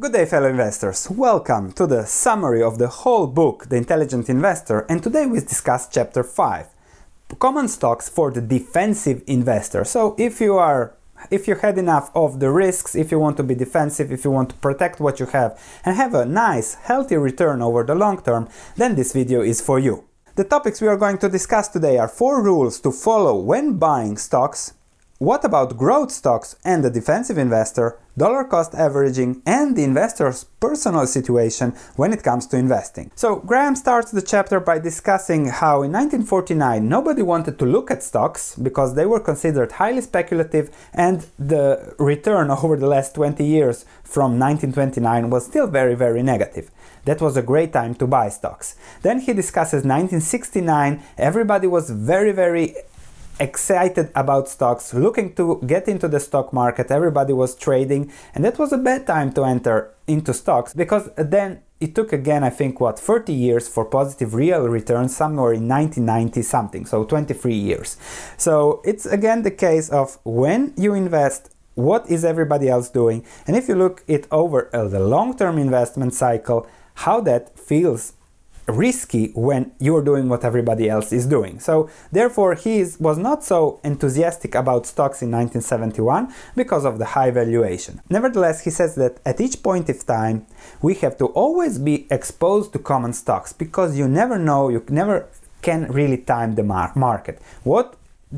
Good day, fellow investors. Welcome to the summary of the whole book, The Intelligent Investor, and today we discuss chapter 5 Common Stocks for the Defensive Investor. So, if you are if you had enough of the risks, if you want to be defensive, if you want to protect what you have and have a nice, healthy return over the long term, then this video is for you. The topics we are going to discuss today are four rules to follow when buying stocks, what about growth stocks and the defensive investor, dollar cost averaging, and the investor's personal situation when it comes to investing? So, Graham starts the chapter by discussing how in 1949 nobody wanted to look at stocks because they were considered highly speculative and the return over the last 20 years from 1929 was still very, very negative. That was a great time to buy stocks. Then he discusses 1969, everybody was very, very excited about stocks, looking to get into the stock market. Everybody was trading, and that was a bad time to enter into stocks because then it took again, I think, what 30 years for positive real returns, somewhere in 1990 something, so 23 years. So it's again the case of when you invest. What is everybody else doing? And if you look it over uh, the long-term investment cycle, how that feels risky when you're doing what everybody else is doing. So therefore he is, was not so enthusiastic about stocks in 1971 because of the high valuation. Nevertheless, he says that at each point of time we have to always be exposed to common stocks because you never know, you never can really time the mar- market. What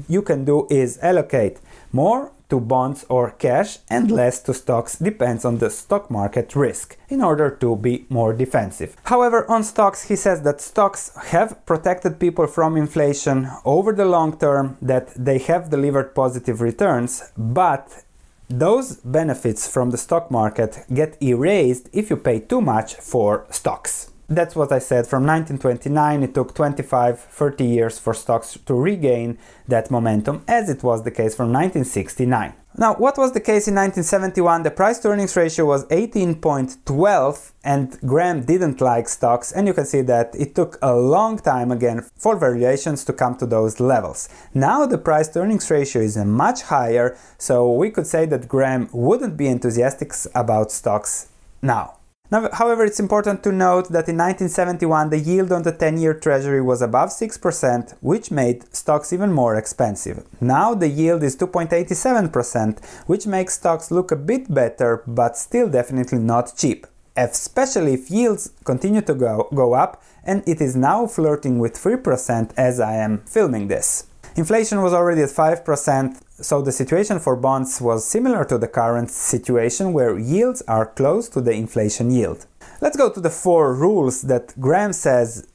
you can do is allocate more to bonds or cash and less to stocks depends on the stock market risk in order to be more defensive. However, on stocks, he says that stocks have protected people from inflation over the long term, that they have delivered positive returns, but those benefits from the stock market get erased if you pay too much for stocks. That's what I said. From 1929, it took 25, 30 years for stocks to regain that momentum, as it was the case from 1969. Now, what was the case in 1971? The price to earnings ratio was 18.12, and Graham didn't like stocks, and you can see that it took a long time again for valuations to come to those levels. Now, the price to earnings ratio is much higher, so we could say that Graham wouldn't be enthusiastic about stocks now. Now, however, it's important to note that in 1971 the yield on the 10 year treasury was above 6%, which made stocks even more expensive. Now the yield is 2.87%, which makes stocks look a bit better, but still definitely not cheap, especially if yields continue to go, go up, and it is now flirting with 3% as I am filming this. Inflation was already at 5%, so the situation for bonds was similar to the current situation where yields are close to the inflation yield. Let's go to the four rules that Graham says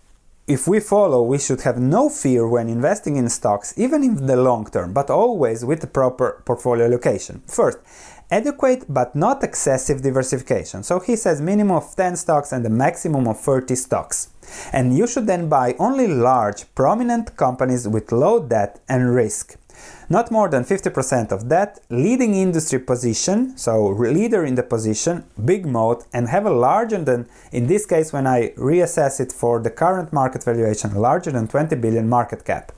if we follow, we should have no fear when investing in stocks, even in the long term, but always with the proper portfolio allocation. First, adequate but not excessive diversification. So he says minimum of 10 stocks and a maximum of 30 stocks. And you should then buy only large, prominent companies with low debt and risk. Not more than 50% of that, leading industry position, so leader in the position, big moat, and have a larger than, in this case, when I reassess it for the current market valuation, larger than 20 billion market cap.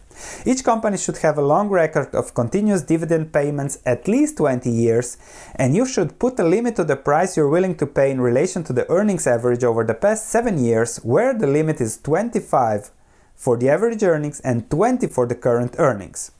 Each company should have a long record of continuous dividend payments at least 20 years, and you should put a limit to the price you're willing to pay in relation to the earnings average over the past 7 years, where the limit is 25 for the average earnings and 20 for the current earnings.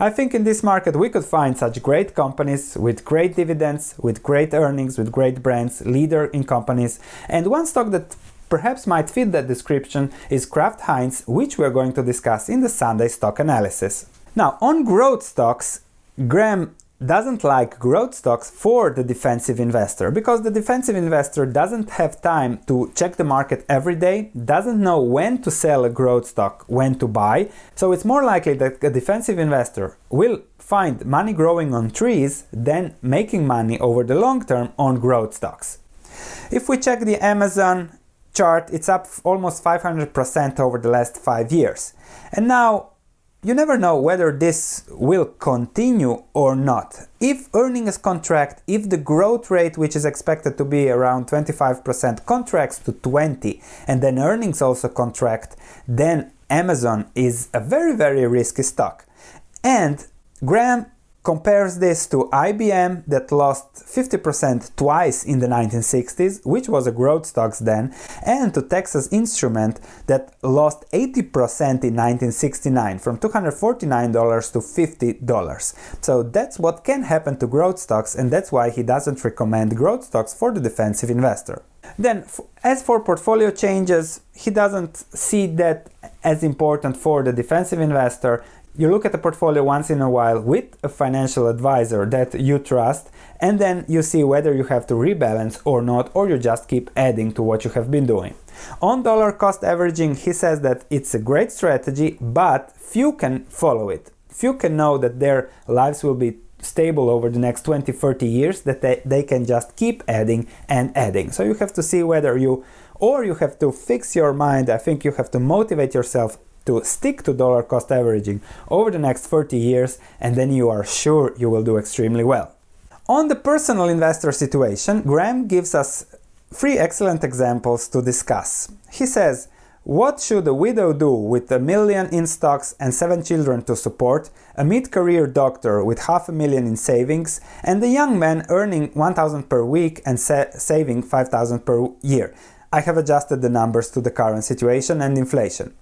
I think in this market we could find such great companies with great dividends, with great earnings, with great brands, leader in companies, and one stock that perhaps might fit that description is Kraft Heinz, which we're going to discuss in the Sunday stock analysis. Now, on growth stocks, Graham doesn't like growth stocks for the defensive investor because the defensive investor doesn't have time to check the market every day, doesn't know when to sell a growth stock, when to buy. So it's more likely that a defensive investor will find money growing on trees than making money over the long term on growth stocks. If we check the Amazon chart, it's up almost 500% over the last 5 years. And now you never know whether this will continue or not. If earnings contract, if the growth rate, which is expected to be around 25%, contracts to 20, and then earnings also contract, then Amazon is a very, very risky stock. And Graham compares this to IBM that lost 50% twice in the 1960s, which was a growth stocks then, and to Texas Instrument that lost 80% in 1969 from $249 to $50. So that's what can happen to growth stocks and that's why he doesn't recommend growth stocks for the defensive investor. Then as for portfolio changes, he doesn't see that as important for the defensive investor you look at the portfolio once in a while with a financial advisor that you trust and then you see whether you have to rebalance or not or you just keep adding to what you have been doing. On dollar cost averaging, he says that it's a great strategy, but few can follow it. Few can know that their lives will be stable over the next 20 30 years that they, they can just keep adding and adding so you have to see whether you or you have to fix your mind i think you have to motivate yourself to stick to dollar cost averaging over the next 30 years, and then you are sure you will do extremely well. On the personal investor situation, Graham gives us three excellent examples to discuss. He says, what should a widow do with a million in stocks and seven children to support, a mid career doctor with half a million in savings, and a young man earning 1000 per week and sa- saving 5000 per year? I have adjusted the numbers to the current situation and inflation.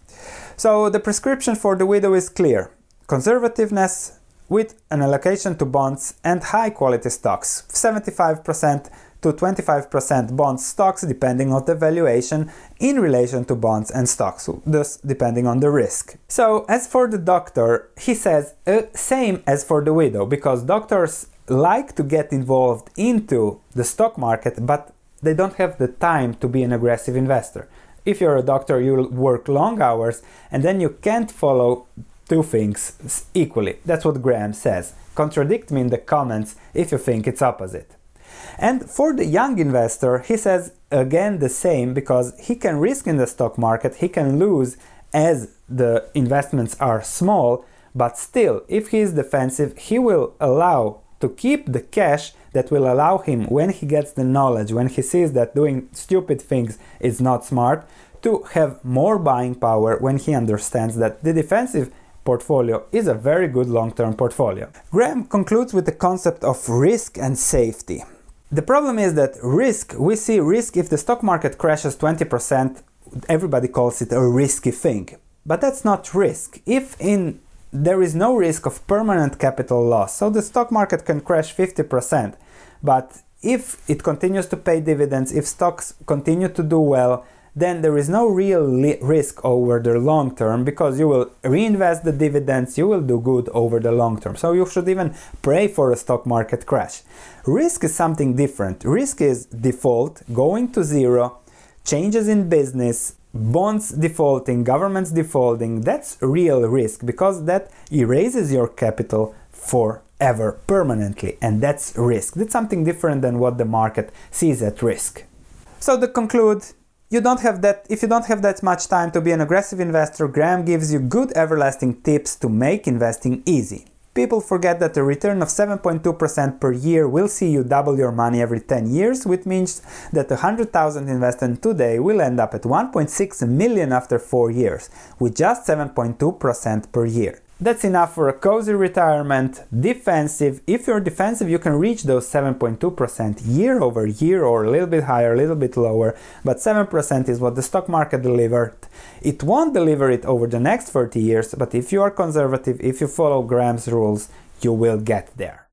So the prescription for the widow is clear. Conservativeness with an allocation to bonds and high quality stocks. 75% to 25% bonds stocks depending on the valuation in relation to bonds and stocks thus depending on the risk. So as for the doctor he says uh, same as for the widow because doctors like to get involved into the stock market but they don't have the time to be an aggressive investor if you're a doctor, you'll work long hours and then you can't follow two things equally. That's what Graham says. Contradict me in the comments if you think it's opposite. And for the young investor, he says again the same because he can risk in the stock market, he can lose as the investments are small, but still, if he is defensive, he will allow to keep the cash that will allow him, when he gets the knowledge, when he sees that doing stupid things is not smart, to have more buying power when he understands that the defensive portfolio is a very good long term portfolio. Graham concludes with the concept of risk and safety. The problem is that risk, we see risk if the stock market crashes 20%, everybody calls it a risky thing. But that's not risk. If in there is no risk of permanent capital loss. So the stock market can crash 50%. But if it continues to pay dividends, if stocks continue to do well, then there is no real li- risk over the long term because you will reinvest the dividends, you will do good over the long term. So you should even pray for a stock market crash. Risk is something different. Risk is default, going to zero, changes in business, bonds defaulting, governments defaulting, that's real risk because that erases your capital forever, permanently, and that's risk. That's something different than what the market sees at risk. So to conclude, you don't have that if you don't have that much time to be an aggressive investor, Graham gives you good everlasting tips to make investing easy. People forget that a return of 7.2% per year will see you double your money every 10 years, which means that 100,000 invested today will end up at 1.6 million after 4 years, with just 7.2% per year. That's enough for a cozy retirement, defensive. If you're defensive, you can reach those 7.2% year over year or a little bit higher, a little bit lower, but 7% is what the stock market delivered. It won't deliver it over the next 30 years, but if you are conservative, if you follow Graham's rules, you will get there.